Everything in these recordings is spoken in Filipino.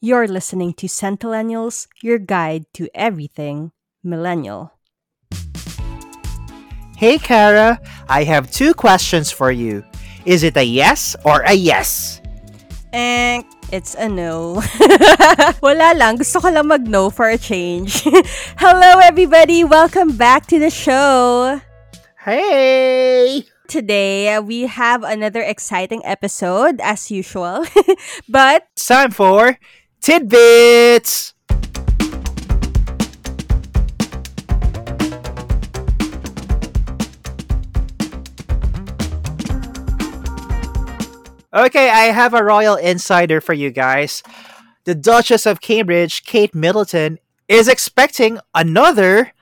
You're listening to Centennials, your guide to everything millennial. Hey, Kara, I have two questions for you. Is it a yes or a yes? Eh, it's a no. Wala lang. Gusto ko lang mag-no for a change. Hello, everybody. Welcome back to the show. Hey! Today, we have another exciting episode, as usual. but It's time for Tidbits! Okay, I have a royal insider for you guys. The Duchess of Cambridge, Kate Middleton, is expecting another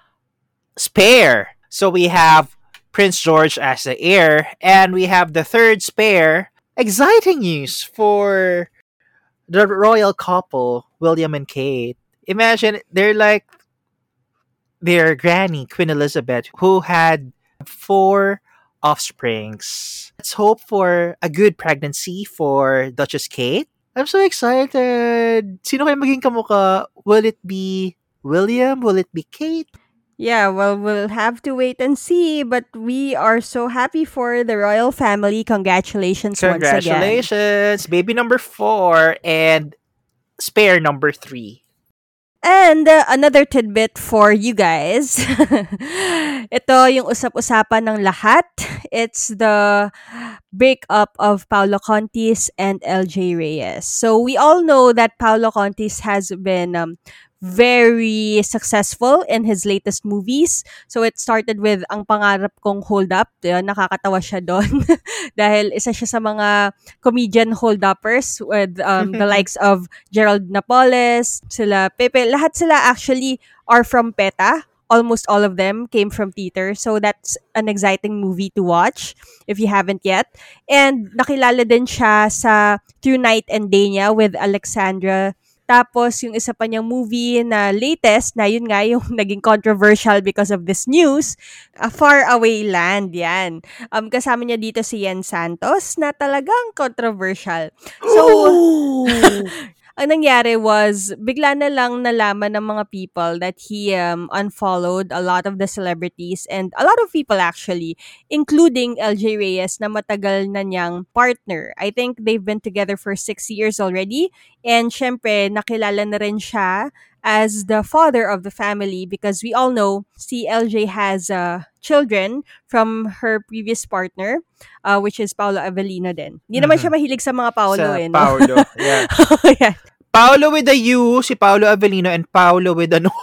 spare. So we have Prince George as the heir, and we have the third spare. Exciting news for the royal couple, William and Kate. Imagine they're like their granny, Queen Elizabeth, who had four offsprings. Let's hope for a good pregnancy for Duchess Kate. I'm so excited. Sino kayo maging kamukha? Will it be William? Will it be Kate? Yeah, well, we'll have to wait and see. But we are so happy for the royal family. Congratulations, once again. Congratulations, baby number four and spare number three. And uh, another tidbit for you guys. Ito yung usap-usapan ng lahat. It's the breakup of Paulo Contis and LJ Reyes. So we all know that Paulo Contis has been um, very successful in his latest movies. So it started with Ang Pangarap Kong Hold Up. Yun, nakakatawa siya doon. Dahil isa siya sa mga comedian hold-uppers with um, the likes of Gerald Napoles, sila Pepe. Lahat sila actually are from PETA. Almost all of them came from theater. So that's an exciting movie to watch if you haven't yet. And nakilala din siya sa Through Night and Day niya with Alexandra tapos, yung isa pa niyang movie na latest, na yun nga yung naging controversial because of this news, A Far Away Land, yan. Um, kasama niya dito si Yen Santos na talagang controversial. So, ang nangyari was, bigla na lang nalaman ng mga people that he um, unfollowed a lot of the celebrities and a lot of people actually, including LJ Reyes na matagal na niyang partner. I think they've been together for six years already. And syempre, nakilala na rin siya as the father of the family because we all know si LJ has uh, children from her previous partner, uh, which is Paolo Avellino din. Hindi naman Mhm. siya mahilig sa mga Paolo Sa eh. No? Paolo, yeah. Yan. Paolo with a U, si Paolo Avellino, and Paolo with ano.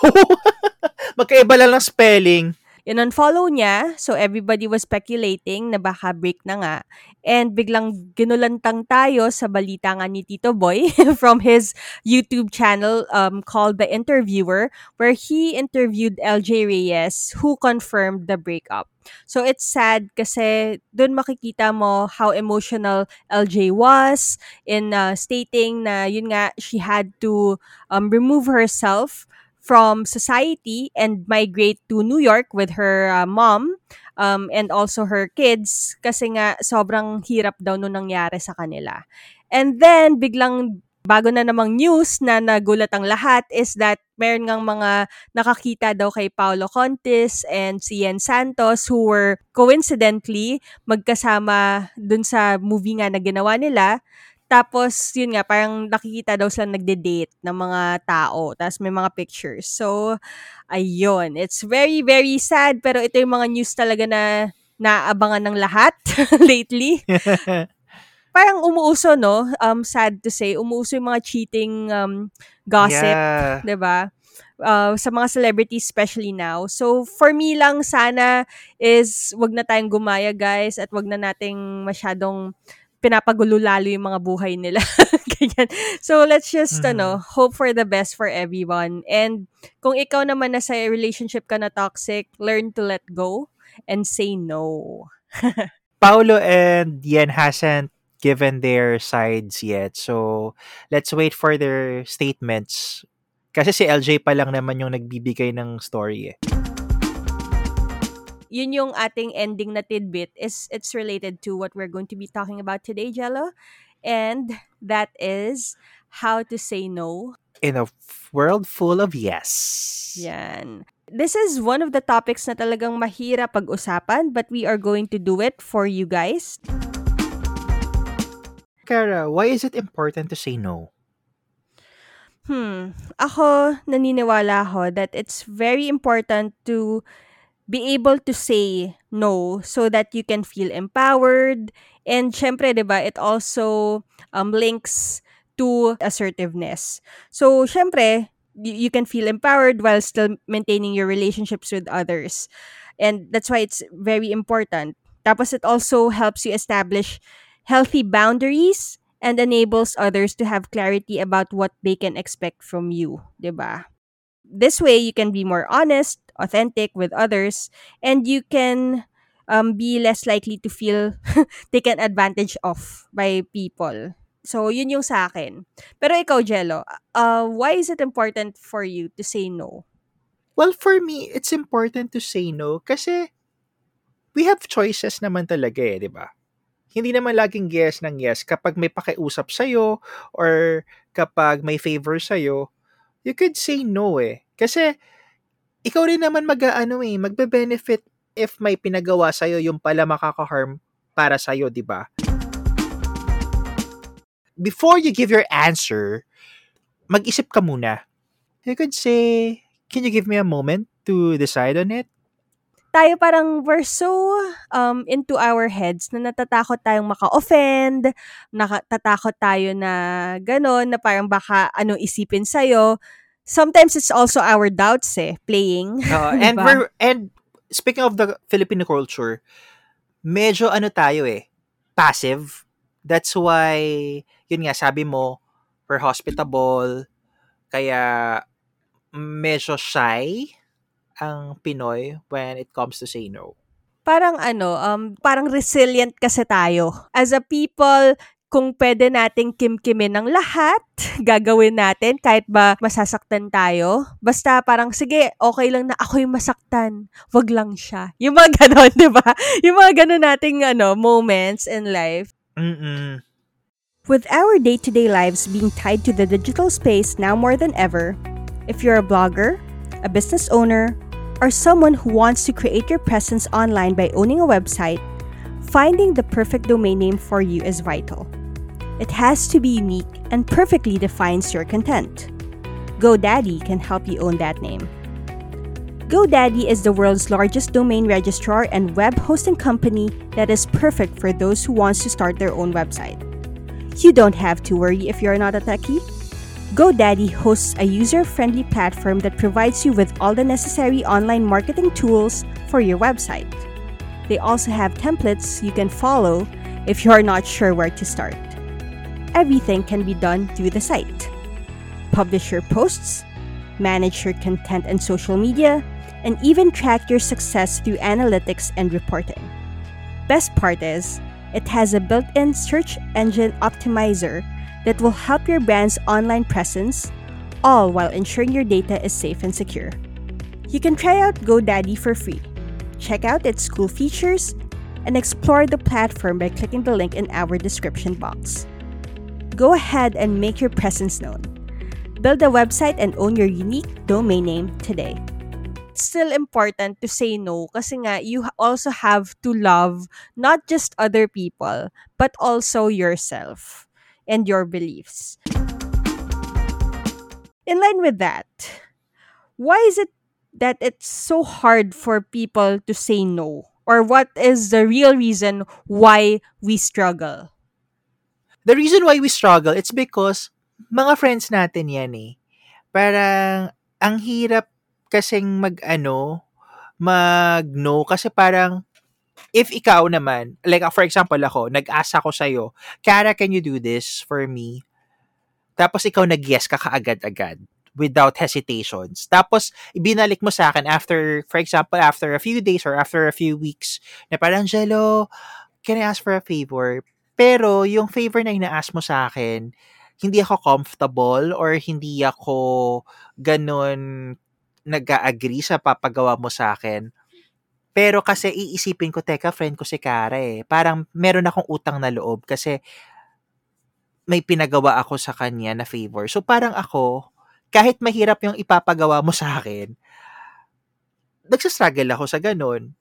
Magkaiba lang ng spelling. In-unfollow niya, so everybody was speculating na baka break na nga. And biglang ginulantang tayo sa balita nga ni Tito Boy from his YouTube channel um, called The Interviewer, where he interviewed LJ Reyes, who confirmed the breakup. So it's sad kasi doon makikita mo how emotional LJ was in uh, stating na yun nga, she had to um, remove herself from society and migrate to New York with her uh, mom um, and also her kids kasi nga sobrang hirap daw nung nangyari sa kanila. And then biglang bago na namang news na nagulat ang lahat is that meron ngang mga nakakita daw kay Paolo Contis and si Yen Santos who were coincidentally magkasama dun sa movie nga na ginawa nila tapos, yun nga, parang nakikita daw sila nagde-date ng mga tao. Tapos may mga pictures. So, ayun. It's very, very sad. Pero ito yung mga news talaga na naabangan ng lahat lately. Parang umuuso, no? Um, sad to say, umuuso yung mga cheating um, gossip. Yeah. ba? Uh, sa mga celebrities especially now. So for me lang sana is wag na tayong gumaya guys at wag na nating masyadong pinapagulo lalo yung mga buhay nila. Ganyan. So let's just Mhm. ano, hope for the best for everyone. And kung ikaw naman nasa relationship ka na toxic, learn to let go and say no. Paolo and Yen hasn't given their sides yet. So, let's wait for their statements. Kasi si LJ pa lang naman yung nagbibigay ng story eh. Yun yung ating ending na tidbit is it's related to what we're going to be talking about today, Jello. And that is how to say no. In a world full of yes. Yan. This is one of the topics na talagang mahirap pag-usapan but we are going to do it for you guys. Kara, why is it important to say no? Hmm. Ako, naniniwala ako that it's very important to be able to say no so that you can feel empowered. And syempre, di ba, it also um, links to assertiveness. So, syempre, you can feel empowered while still maintaining your relationships with others. And that's why it's very important. Tapos it also helps you establish healthy boundaries and enables others to have clarity about what they can expect from you, 'di ba? This way you can be more honest, authentic with others and you can um, be less likely to feel taken advantage of by people. So, yun yung sa akin. Pero ikaw, Jello, uh, why is it important for you to say no? Well, for me, it's important to say no kasi we have choices naman talaga eh, di ba? Hindi naman laging yes ng yes. Kapag may pakiusap sa'yo or kapag may favor sa'yo, you could say no eh. Kasi ikaw rin naman mag-ano eh, magbe-benefit if may pinagawa sa'yo yung pala makaka-harm para sa'yo, di ba? Before you give your answer, mag-isip ka muna. You could say, can you give me a moment to decide on it? tayo parang we're so um, into our heads na natatakot tayong maka-offend, natatakot tayo na gano'n, na parang baka ano isipin sa'yo. Sometimes it's also our doubts eh, playing. Uh, and Diba? we're and speaking of the Filipino culture, medyo ano tayo eh, passive. That's why yun nga sabi mo, we're hospitable, kaya medyo shy ang Pinoy when it comes to say no. parang ano, um, parang resilient kasi tayo. As a people, kung pwede nating kimkimin ng lahat, gagawin natin kahit ba masasaktan tayo. Basta parang, sige, okay lang na ako yung masaktan. Wag lang siya. Yung mga ganon, di ba? Yung mga ganon nating ano, moments in life. Mm-mm. With our day-to-day lives being tied to the digital space now more than ever, if you're a blogger, a business owner, or someone who wants to create your presence online by owning a website, finding the perfect domain name for you is vital. It has to be unique and perfectly defines your content. GoDaddy can help you own that name. GoDaddy is the world's largest domain registrar and web hosting company that is perfect for those who wants to start their own website. You don't have to worry if you're not a techie. GoDaddy hosts a user friendly platform that provides you with all the necessary online marketing tools for your website. They also have templates you can follow if you're not sure where to start. Everything can be done through the site. Publish your posts, manage your content and social media, and even track your success through analytics and reporting. Best part is, it has a built in search engine optimizer that will help your brand's online presence, all while ensuring your data is safe and secure. You can try out GoDaddy for free. Check out its cool features and explore the platform by clicking the link in our description box. Go ahead and make your presence known. Build a website and own your unique domain name today. Still important to say no kasi nga you also have to love not just other people but also yourself and your beliefs. In line with that, why is it that it's so hard for people to say no? Or what is the real reason why we struggle? The reason why we struggle, it's because mga friends natin yan eh. Parang ang hirap kasing mag-ano, mag-no kasi parang if ikaw naman, like for example ako, nag-asa ko sa'yo, Kara, can you do this for me? Tapos ikaw nag-yes ka kaagad-agad without hesitations. Tapos, ibinalik mo sa akin after, for example, after a few days or after a few weeks, na parang, Jello, can I ask for a favor? Pero, yung favor na ina-ask mo sa akin, hindi ako comfortable or hindi ako ganun nag-agree sa papagawa mo sa akin. Pero kasi iisipin ko, teka, friend ko si Kara eh. Parang meron akong utang na loob kasi may pinagawa ako sa kanya na favor. So parang ako, kahit mahirap yung ipapagawa mo sa akin, nagsastruggle ako sa ganun.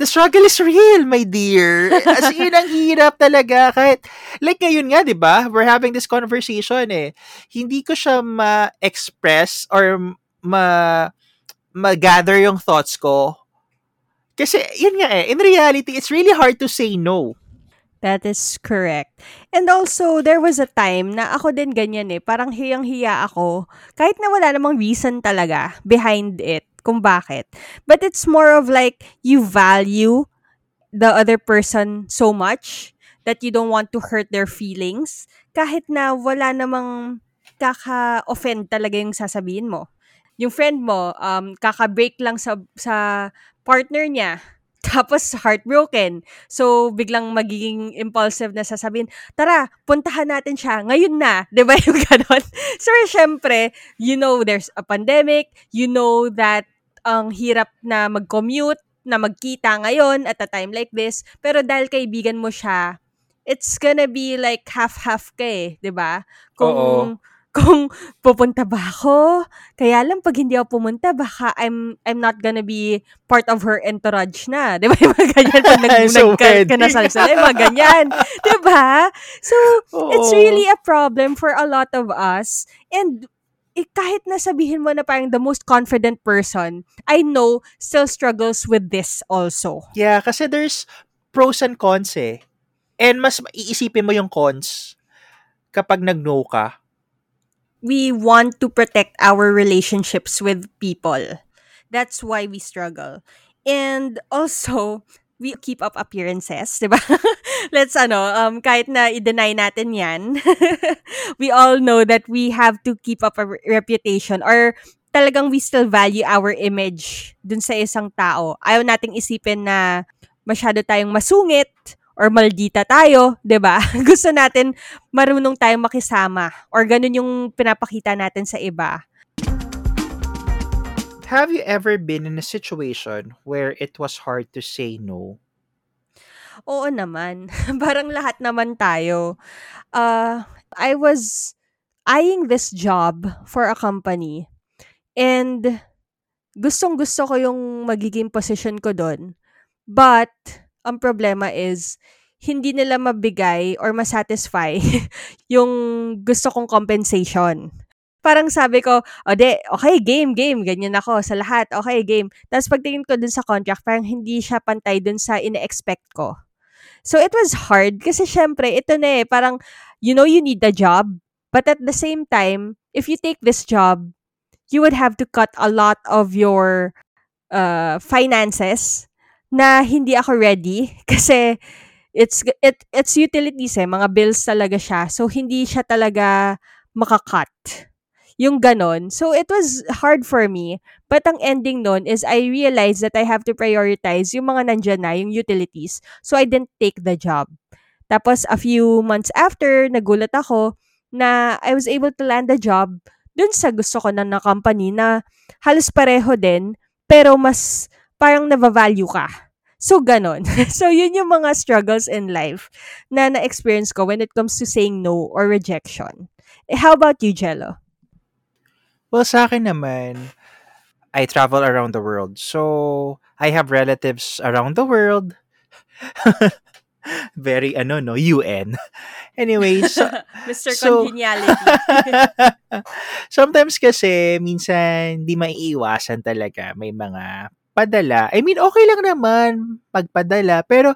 The struggle is real, my dear. As in, ang hirap talaga. Kahit, like ngayon nga, di ba? We're having this conversation eh. Hindi ko siya ma-express or ma ma-gather yung thoughts ko. Kasi, yun nga eh, in reality, it's really hard to say no. That is correct. And also, there was a time na ako din ganyan eh. Parang hiyang-hiya ako. Kahit na wala namang reason talaga behind it kung bakit. But it's more of like, you value the other person so much that you don't want to hurt their feelings. Kahit na wala namang kaka-offend talaga yung sasabihin mo. Yung friend mo, um, kaka-break lang sa, sa partner niya tapos heartbroken. So, biglang magiging impulsive na sasabihin, tara, puntahan natin siya, ngayon na. Ba yung ganon? So, syempre, you know there's a pandemic, you know that ang hirap na mag-commute, na magkita ngayon at a time like this. Pero dahil kaibigan mo siya, it's gonna be like half-half ka eh, di ba? Kung, Oo kung pupunta ba ako? Kaya lang pag hindi ako pumunta, baka I'm I'm not gonna be part of her entourage na. Di ba? Yung mga ganyan pag nag, So nagkanasal sila. Yung mga ganyan. Di ba? So, it's Oo. really a problem for a lot of us. And kahit na sabihin mo na parang the most confident person, I know still struggles with this also. Yeah, kasi there's pros and cons eh. And mas iisipin mo yung cons kapag nag-no ka. we want to protect our relationships with people. That's why we struggle. And also, we keep up appearances, di ba? Let's ano, um, kahit na i-deny natin yan, we all know that we have to keep up a re- reputation or talagang we still value our image dun sa isang tao. Ayaw nating isipin na masyado tayong masungit or maldita tayo, 'di ba? Gusto natin marunong tayong makisama or ganun yung pinapakita natin sa iba. Have you ever been in a situation where it was hard to say no? Oo naman. Parang lahat naman tayo. Uh, I was eyeing this job for a company and gustong gusto ko yung magiging position ko doon. But ang problema is, hindi nila mabigay or masatisfy yung gusto kong compensation. Parang sabi ko, o de, okay, game, game, ganyan ako sa lahat, okay, game. Tapos pagtingin ko dun sa contract, parang hindi siya pantay dun sa ine-expect ko. So it was hard kasi syempre, ito na eh, parang, you know you need the job, but at the same time, if you take this job, you would have to cut a lot of your uh, finances na hindi ako ready kasi it's it it's utilities eh, mga bills talaga siya. So hindi siya talaga makakat. Yung ganon. So it was hard for me. But ang ending nun is I realized that I have to prioritize yung mga nandyan na, yung utilities. So I didn't take the job. Tapos a few months after, nagulat ako na I was able to land a job dun sa gusto ko na na company na halos pareho din, pero mas parang nava-value ka. So, ganon. so, yun yung mga struggles in life na na-experience ko when it comes to saying no or rejection. Eh, how about you, Jello? Well, sa akin naman, I travel around the world. So, I have relatives around the world. Very, ano, no, UN. Anyway, so, Mr. so- Congeniality. sometimes kasi, minsan, di maiiwasan talaga. May mga padala. I mean, okay lang naman pagpadala. Pero,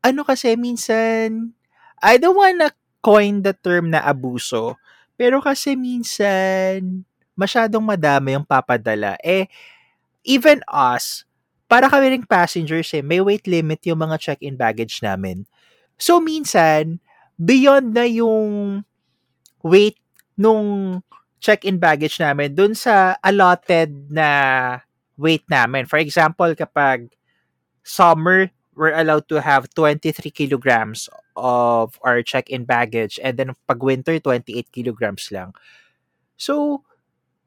ano kasi, minsan, I don't wanna coin the term na abuso. Pero kasi minsan, masyadong madami yung papadala. Eh, even us, para kami ring passengers eh, may weight limit yung mga check-in baggage namin. So, minsan, beyond na yung weight nung check-in baggage namin dun sa allotted na weight namin. For example, kapag summer, we're allowed to have 23 kilograms of our check-in baggage and then pag winter, 28 kilograms lang. So,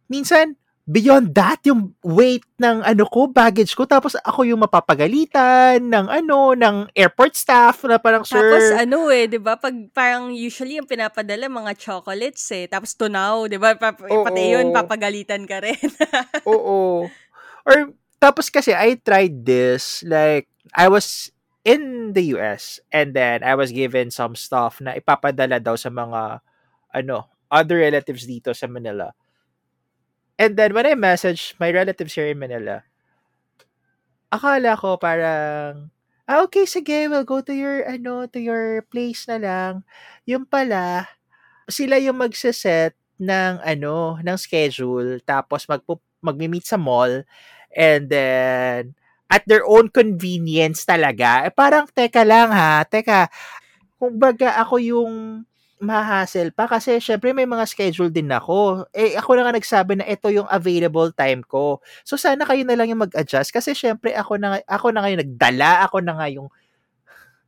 minsan, beyond that, yung weight ng ano ko, baggage ko, tapos ako yung mapapagalitan ng ano, ng airport staff na parang, sir... Tapos ano eh, di ba? Pag parang usually yung pinapadala mga chocolates eh. Tapos tunaw, di ba? Pa- Oo. pati yun, papagalitan ka rin. Oo. Or, tapos kasi I tried this, like, I was in the US and then I was given some stuff na ipapadala daw sa mga, ano, other relatives dito sa Manila. And then when I messaged my relatives here in Manila, akala ko parang, ah, okay, sige, we'll go to your, ano, to your place na lang. Yung pala, sila yung magsaset ng, ano, ng schedule, tapos magpo, magmi-meet sa mall, and then, at their own convenience talaga. Eh, parang, teka lang ha, teka, kung baga ako yung mahassle pa kasi syempre may mga schedule din ako. Eh ako na nga nagsabi na ito yung available time ko. So sana kayo na lang yung mag-adjust kasi syempre ako na ako na nga yung nagdala, ako na nga yung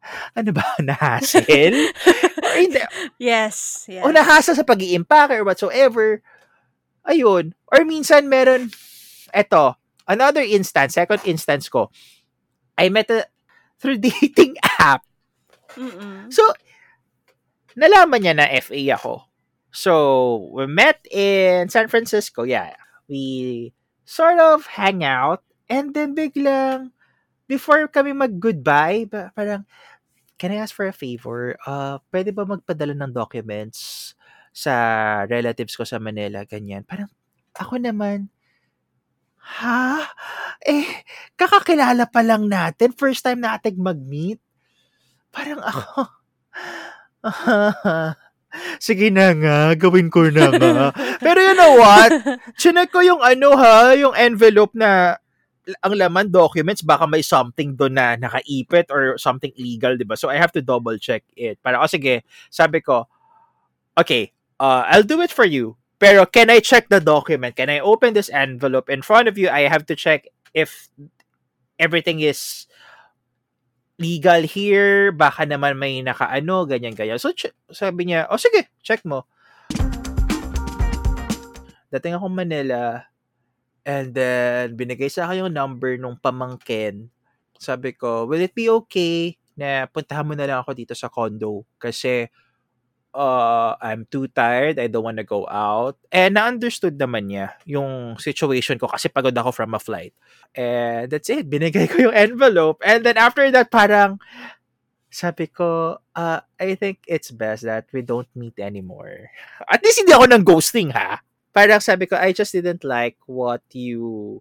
ano ba, nahassle? or hindi, yes, yes. o nahasa sa pag iimpact or whatsoever. Ayun. Or minsan meron, eto, another instance, second instance ko, I met a, through dating app. Mm-mm. So, nalaman niya na FA ako. So, we met in San Francisco. Yeah. We sort of hang out. And then biglang, before kami mag-goodbye, ba- parang, can I ask for a favor? Uh, pwede ba magpadala ng documents sa relatives ko sa Manila? Ganyan. Parang, ako naman, ha? Eh, kakakilala pa lang natin. First time natin mag-meet. Parang ako, Sige na nga, gawin ko na nga. Pero you know what? Chinek ko yung ano ha, yung envelope na ang laman documents, baka may something doon na nakaipit or something illegal, di ba? So I have to double check it. Para, oh sige, sabi ko, okay, uh, I'll do it for you. Pero can I check the document? Can I open this envelope in front of you? I have to check if everything is legal here, baka naman may nakaano, ganyan ganyan. So ch- sabi niya, "Oh sige, check mo." Dating ako Manila and then binigay sa akin yung number nung pamangkin. Sabi ko, "Will it be okay na puntahan mo na lang ako dito sa condo kasi uh, I'm too tired, I don't wanna go out. And na-understood naman niya yung situation ko kasi pagod ako from a flight. And that's it. Binigay ko yung envelope. And then after that, parang sabi ko, uh, I think it's best that we don't meet anymore. At least hindi ako ng ghosting, ha? Parang sabi ko, I just didn't like what you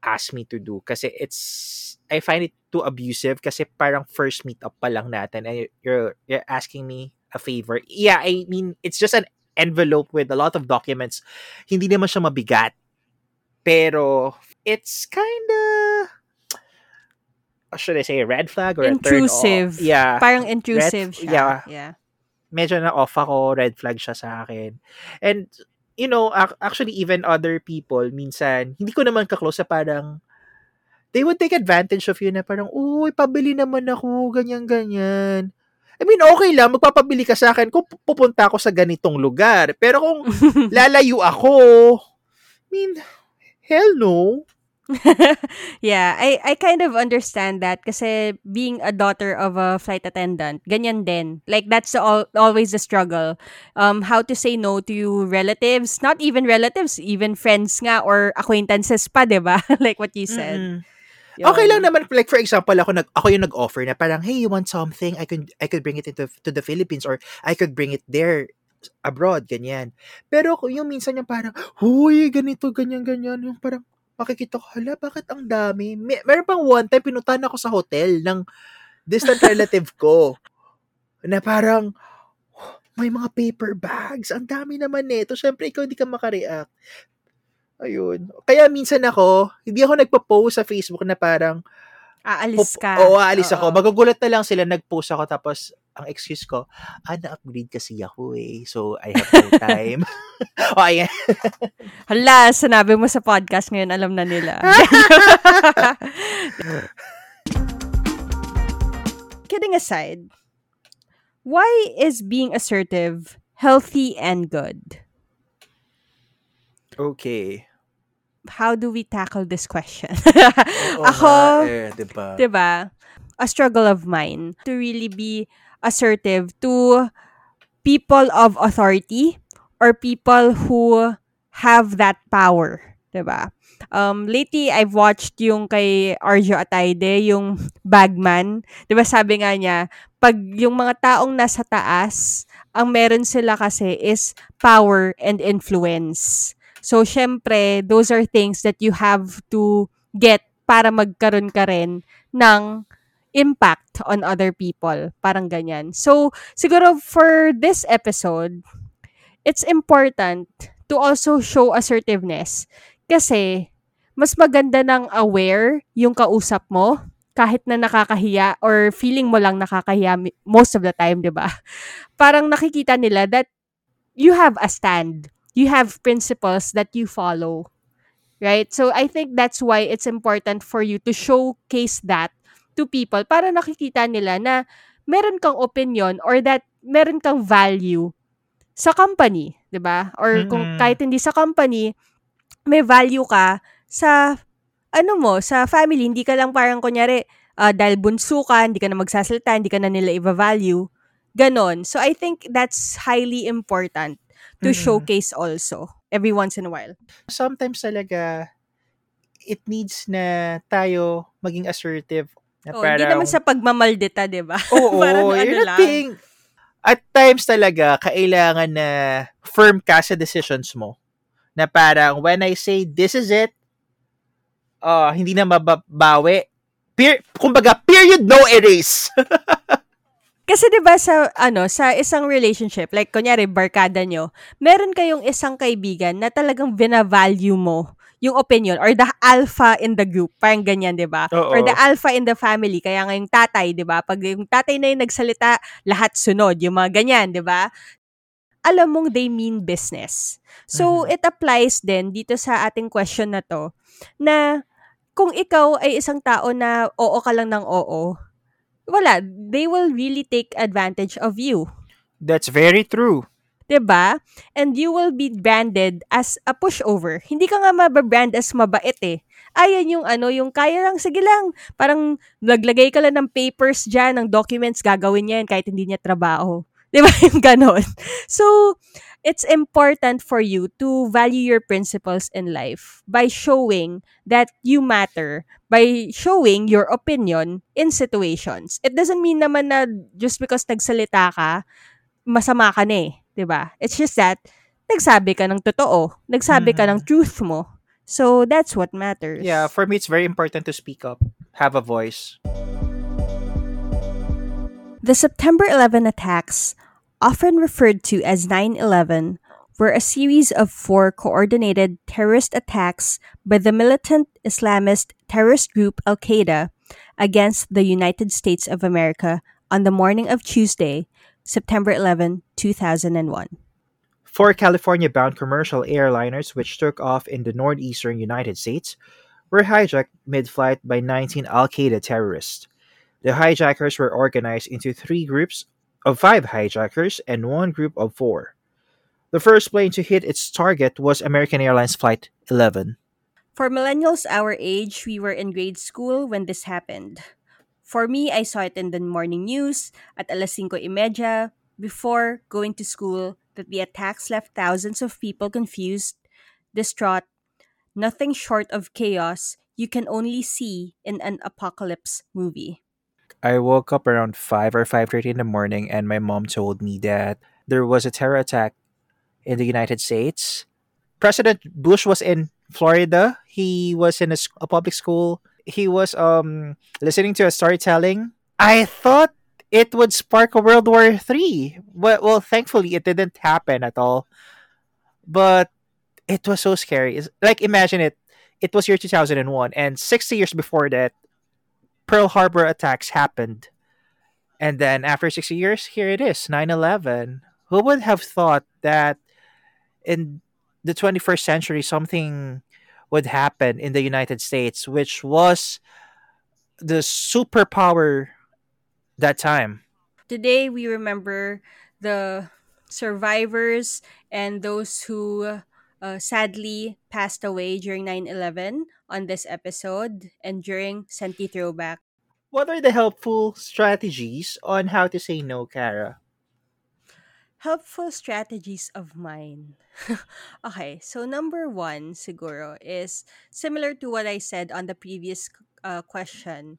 asked me to do kasi it's I find it too abusive kasi parang first meet up pa lang natin and you're you're asking me a favor. Yeah, I mean it's just an envelope with a lot of documents. Hindi naman siya mabigat. Pero it's kind of should I say red flag or a turn Intrusive. Yeah. Parang intrusive Red- siya. yeah. yeah. medyo na off ako, red flag siya sa akin. And, you know, ac- actually even other people, minsan, hindi ko naman kaklose sa parang, they would take advantage of you na parang, uy, pabili naman ako, ganyan-ganyan. I mean, okay lang, magpapabili ka sa akin kung pu- pupunta ako sa ganitong lugar. Pero kung lalayo ako, I mean, hell no. yeah, I I kind of understand that kasi being a daughter of a flight attendant, ganyan din. Like that's the al- always the struggle. Um how to say no to relatives, not even relatives, even friends nga or acquaintances pa, 'di ba? like what you said. Mm-mm. Yun. Okay lang naman like for example ako nag ako yung nag-offer na parang hey you want something I could I could bring it into to the Philippines or I could bring it there abroad ganyan. Pero yung minsan yung parang huy ganito ganyan ganyan yung parang makikita ko hala bakit ang dami. May, meron pang one time pinuntahan ako sa hotel ng distant relative ko na parang may mga paper bags. Ang dami naman nito. Syempre, ikaw hindi ka makareact. Ayun. Kaya minsan ako, hindi ako nagpo-post sa Facebook na parang, Aalis ka. Oo, aalis ako. Oo. Magugulat na lang sila, nag-post ako, tapos, ang excuse ko, ah, na-upgrade kasi ako eh. So, I have no time. o, ayan. Hala, sinabi mo sa podcast ngayon, alam na nila. Kidding aside, why is being assertive healthy and good? Okay. how do we tackle this question? Oo Ako, nga eh, di ba? 'di ba? A struggle of mine to really be assertive to people of authority or people who have that power, 'di ba? Um, lately, I've watched yung kay Arjo Ataide, yung bagman. 'Di ba sabi nga niya, pag yung mga taong nasa taas, ang meron sila kasi is power and influence. So, syempre, those are things that you have to get para magkaroon ka rin ng impact on other people. Parang ganyan. So, siguro for this episode, it's important to also show assertiveness. Kasi, mas maganda ng aware yung kausap mo kahit na nakakahiya or feeling mo lang nakakahiya most of the time, di ba? Parang nakikita nila that you have a stand. You have principles that you follow. Right? So, I think that's why it's important for you to showcase that to people para nakikita nila na meron kang opinion or that meron kang value sa company, 'di ba? Or kung Mm-mm. kahit hindi sa company, may value ka sa ano mo, sa family, hindi ka lang parang kunyari ah, dahil bunso ka, hindi ka na magsasalita, hindi ka na nila i-value. Ganon. So I think that's highly important to Mm-mm. showcase also every once in a while. Sometimes talaga, it needs na tayo maging assertive. Na Oh, hindi naman sa pagmamaldita, 'di ba? Oo, Parang ano you're lang. being... At times talaga, kailangan na firm ka sa decisions mo. Na parang, when I say, this is it, uh, hindi na mababawi. Per, kumbaga, period, no erase. Kasi 'di ba sa ano, sa isang relationship, like kunyari barkada nyo, meron kayong isang kaibigan na talagang bina-value mo yung opinion or the alpha in the group. Parang ganyan, 'di ba? Or the alpha in the family. Kaya nga yung tatay, 'di ba? Pag yung tatay na yung nagsalita, lahat sunod, yung mga ganyan, 'di ba? Alam mong they mean business. So Mhm. it applies din dito sa ating question na to na kung ikaw ay isang tao na oo ka lang ng oo, wala, they will really take advantage of you. That's very true. 'Di ba? And you will be branded as a pushover. Hindi ka nga mababrand as mabait eh. Ayan yung ano, yung kaya lang, sige lang. Parang naglagay ka lang ng papers dyan, ng documents, gagawin niya yan kahit hindi niya trabaho. 'Di ba yung ganon? So, it's important for you to value your principles in life by showing that you matter, by showing your opinion in situations. It doesn't mean naman na just because nagsalita ka, masama ka na eh. 'di ba? It's just that, nagsabi ka ng totoo. Nagsabi ka ng Mhm. truth mo. So, that's what matters. Yeah, for me, it's very important to speak up, have a voice. The September 11 attacks, often referred to as 9 11, were a series of four coordinated terrorist attacks by the militant Islamist terrorist group Al Qaeda against the United States of America on the morning of Tuesday, September 11, 2001. Four California bound commercial airliners, which took off in the northeastern United States, were hijacked mid flight by 19 Al Qaeda terrorists. The hijackers were organized into three groups of five hijackers and one group of four. The first plane to hit its target was American Airlines Flight 11. For millennials our age, we were in grade school when this happened. For me, I saw it in the morning news at alas 5.30 before going to school that the attacks left thousands of people confused, distraught, nothing short of chaos you can only see in an apocalypse movie. I woke up around 5 or 5:30 in the morning and my mom told me that there was a terror attack in the United States. President Bush was in Florida. He was in a public school. He was um listening to a storytelling. I thought it would spark a World War Three. Well, well, thankfully it didn't happen at all. But it was so scary. It's, like imagine it. It was year 2001 and 60 years before that Pearl Harbor attacks happened. And then after 60 years, here it is, 9/11. Who would have thought that in the 21st century something would happen in the United States, which was the superpower that time. Today, we remember the survivors and those who uh, sadly passed away during 9-11 on this episode and during Senti Throwback. What are the helpful strategies on how to say no, Kara? Helpful strategies of mine. okay, so number one, siguro, is similar to what I said on the previous uh, question.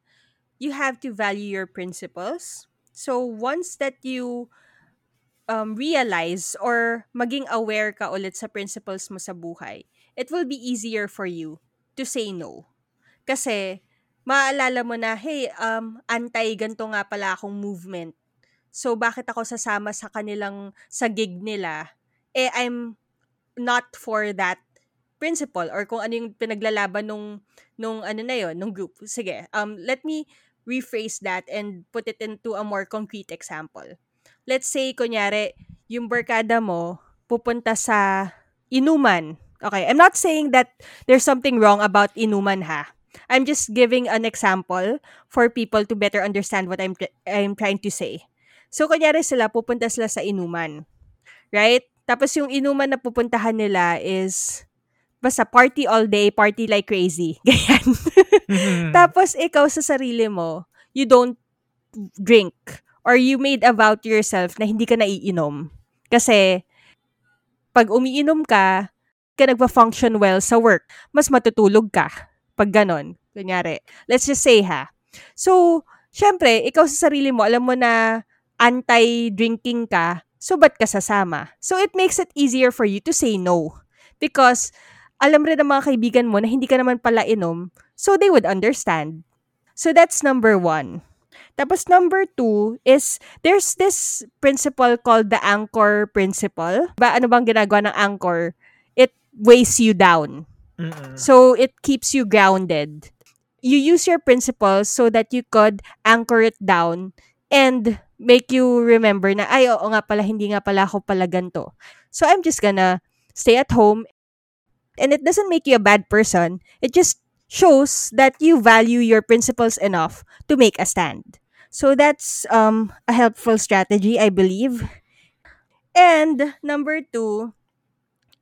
You have to value your principles. So once that you um, realize or maging aware ka ulit sa principles mo sa buhay, it will be easier for you to say no. Kasi, maaalala mo na, hey, um, anti ganto nga pala akong movement. So, bakit ako sasama sa kanilang, sa gig nila? Eh, I'm not for that principle or kung ano yung pinaglalaban nung, nung ano na yon nung group. Sige, um, let me rephrase that and put it into a more concrete example. Let's say, kunyari, yung barkada mo, pupunta sa inuman. Okay, I'm not saying that there's something wrong about inuman ha. I'm just giving an example for people to better understand what I'm I'm trying to say. So, kunyari sila, pupunta sila sa inuman. Right? Tapos yung inuman na pupuntahan nila is basta party all day, party like crazy. Ganyan. Tapos ikaw sa sarili mo, you don't drink or you made a vow to yourself na hindi ka naiinom. Kasi pag umiinom ka, ka nagpa-function well sa work, mas matutulog ka. Pag ganon. Kunyari. Let's just say ha. So, syempre, ikaw sa sarili mo, alam mo na anti-drinking ka, so ba't ka sasama? So, it makes it easier for you to say no. Because, alam rin ng mga kaibigan mo na hindi ka naman pala inom, so they would understand. So, that's number one. Tapos number two is, there's this principle called the anchor principle. Ba, ano bang ginagawa ng anchor? It weighs you down. Mm-mm. So, it keeps you grounded. You use your principles so that you could anchor it down and make you remember na, ay, oo nga pala, hindi nga pala ako pala ganito. So, I'm just gonna stay at home. And it doesn't make you a bad person. It just shows that you value your principles enough to make a stand. So, that's um, a helpful strategy, I believe. And number two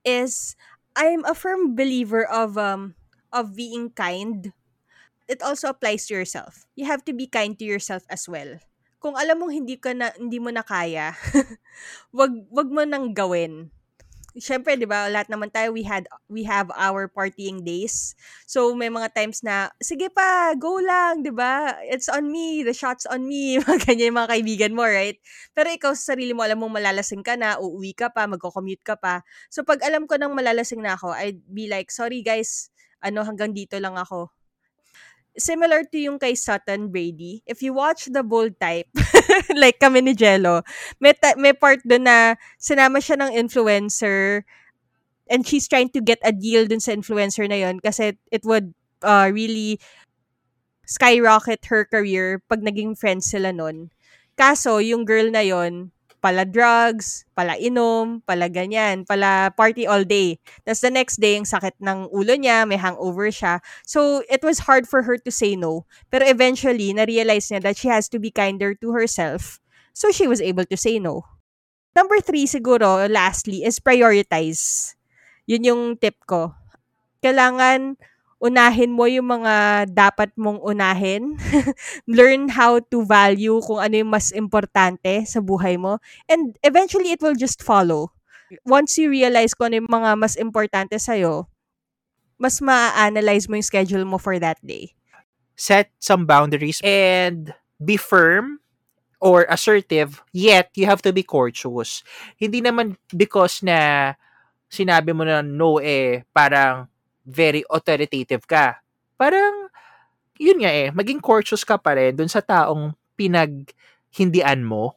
is I'm a firm believer of um of being kind. It also applies to yourself. You have to be kind to yourself as well. Kung alam mong hindi ka na hindi mo na kaya, wag wag mo nang gawin. Syempre, 'di ba, lahat naman tayo we had we have our partying days. So may mga times na sige pa, go lang, 'di ba? It's on me, the shots on me. Mga ganyan yung mga kaibigan mo, right? Pero ikaw sa sarili mo alam mong malalasing ka na, uuwi ka pa, magko-commute ka pa. So pag alam ko nang malalasing na ako, I'd be like, sorry guys, ano hanggang dito lang ako. Similar to yung kay Sutton Brady, if you watch the bold type, like kami ni Jello, may, ta- may part doon na sinama siya ng influencer and she's trying to get a deal dun sa influencer na yon kasi it would uh, really skyrocket her career pag naging friends sila nun. Kaso, yung girl na yon pala drugs, pala inom, pala ganyan, pala party all day. Tapos the next day, yung sakit ng ulo niya, may hangover siya. So, it was hard for her to say no. Pero eventually, na-realize niya that she has to be kinder to herself. So, she was able to say no. Number three, siguro, lastly, is prioritize. Yun yung tip ko. Kailangan unahin mo yung mga dapat mong unahin. Learn how to value kung ano yung mas importante sa buhay mo. And eventually, it will just follow. Once you realize kung ano yung mga mas importante sa'yo, mas ma-analyze mo yung schedule mo for that day. Set some boundaries and be firm or assertive, yet you have to be courteous. Hindi naman because na sinabi mo na no eh, parang very authoritative ka. Parang, yun nga eh, maging courteous ka pa rin dun sa taong pinaghindian mo.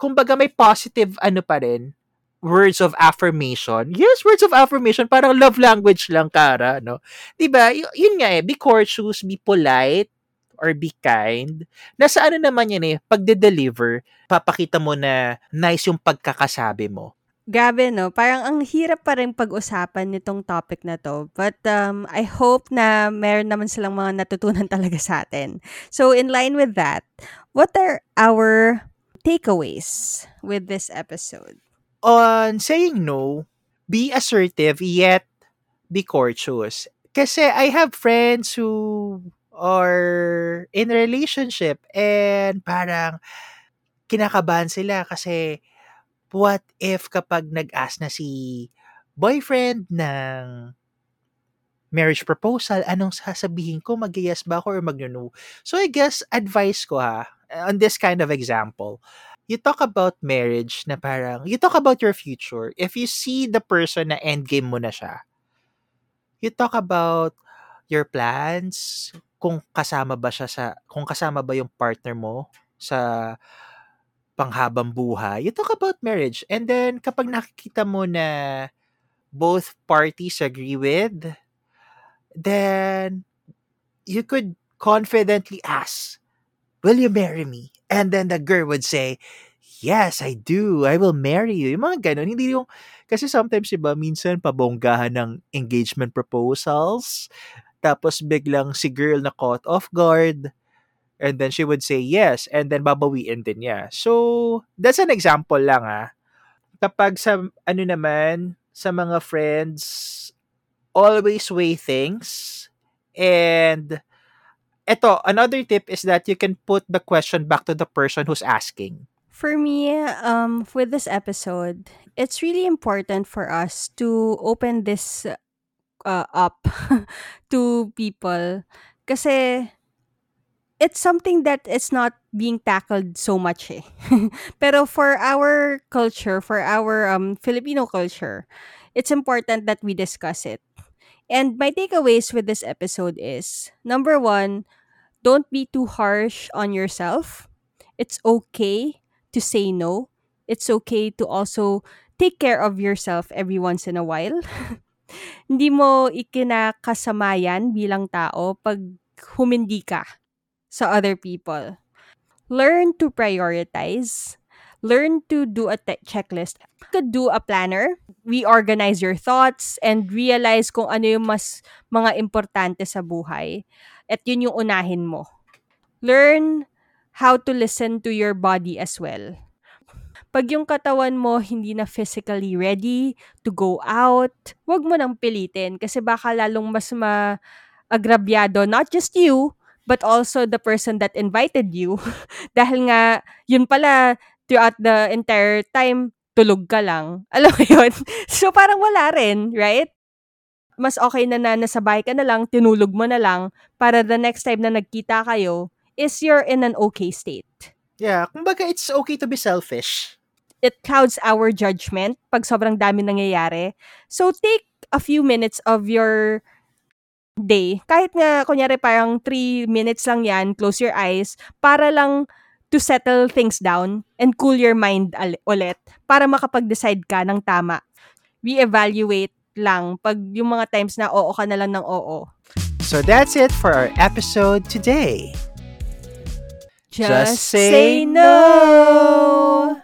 Kumbaga may positive ano pa rin, words of affirmation. Yes, words of affirmation. Parang love language lang, Kara. No? Diba? Y- yun nga eh, be courteous, be polite, or be kind. Nasa ano naman yan eh, pagde-deliver, papakita mo na nice yung pagkakasabi mo. Grabe, no? Parang ang hirap pa rin pag-usapan nitong topic na to. But um, I hope na meron naman silang mga natutunan talaga sa atin. So, in line with that, what are our takeaways with this episode? On saying no, be assertive yet be courteous. Kasi I have friends who are in relationship and parang kinakabahan sila kasi what if kapag nag-ask na si boyfriend ng marriage proposal, anong sasabihin ko? mag yes ba ako or mag-no? So I guess advice ko ha, on this kind of example, you talk about marriage na parang, you talk about your future. If you see the person na endgame mo na siya, you talk about your plans, kung kasama ba siya sa, kung kasama ba yung partner mo sa panghabang buhay. You talk about marriage. And then, kapag nakikita mo na both parties agree with, then you could confidently ask, Will you marry me? And then the girl would say, Yes, I do. I will marry you. Yung mga ganun. Hindi yung, kasi sometimes, iba, minsan pabonggahan ng engagement proposals. Tapos biglang si girl na caught off guard. And then she would say yes. And then babawiin din niya. So, that's an example lang ah. Kapag sa, ano naman, sa mga friends, always weigh things. And eto, another tip is that you can put the question back to the person who's asking. For me, um, with this episode, it's really important for us to open this uh, up to people kasi it's something that it's not being tackled so much eh. Pero for our culture, for our um, Filipino culture, it's important that we discuss it. And my takeaways with this episode is number one, don't be too harsh on yourself. It's okay to say no. It's okay to also take care of yourself every once in a while. Hindi mo ikinakasamayan bilang tao pag humindi ka sa other people. Learn to prioritize. Learn to do a te- checklist. You could do a planner. Reorganize your thoughts and realize kung ano yung mas mga importante sa buhay. At yun yung unahin mo. Learn how to listen to your body as well. Pag yung katawan mo hindi na physically ready to go out, wag mo nang pilitin kasi baka lalong mas ma-agrabyado not just you, but also the person that invited you. Dahil nga, yun pala, throughout the entire time, tulog ka lang. Alam mo yun? So, parang wala rin, right? Mas okay na na nasa bahay ka na lang, tinulog mo na lang, para the next time na nagkita kayo, is you're in an okay state. Yeah, kumbaga it's okay to be selfish. It clouds our judgment pag sobrang dami nangyayari. So, take a few minutes of your day. Kahit nga, kunyari parang 3 minutes lang yan, close your eyes, para lang to settle things down and cool your mind al- ulit para makapag-decide ka ng tama. Re-evaluate lang pag yung mga times na oo ka na lang ng oo. So that's it for our episode today. Just, say no!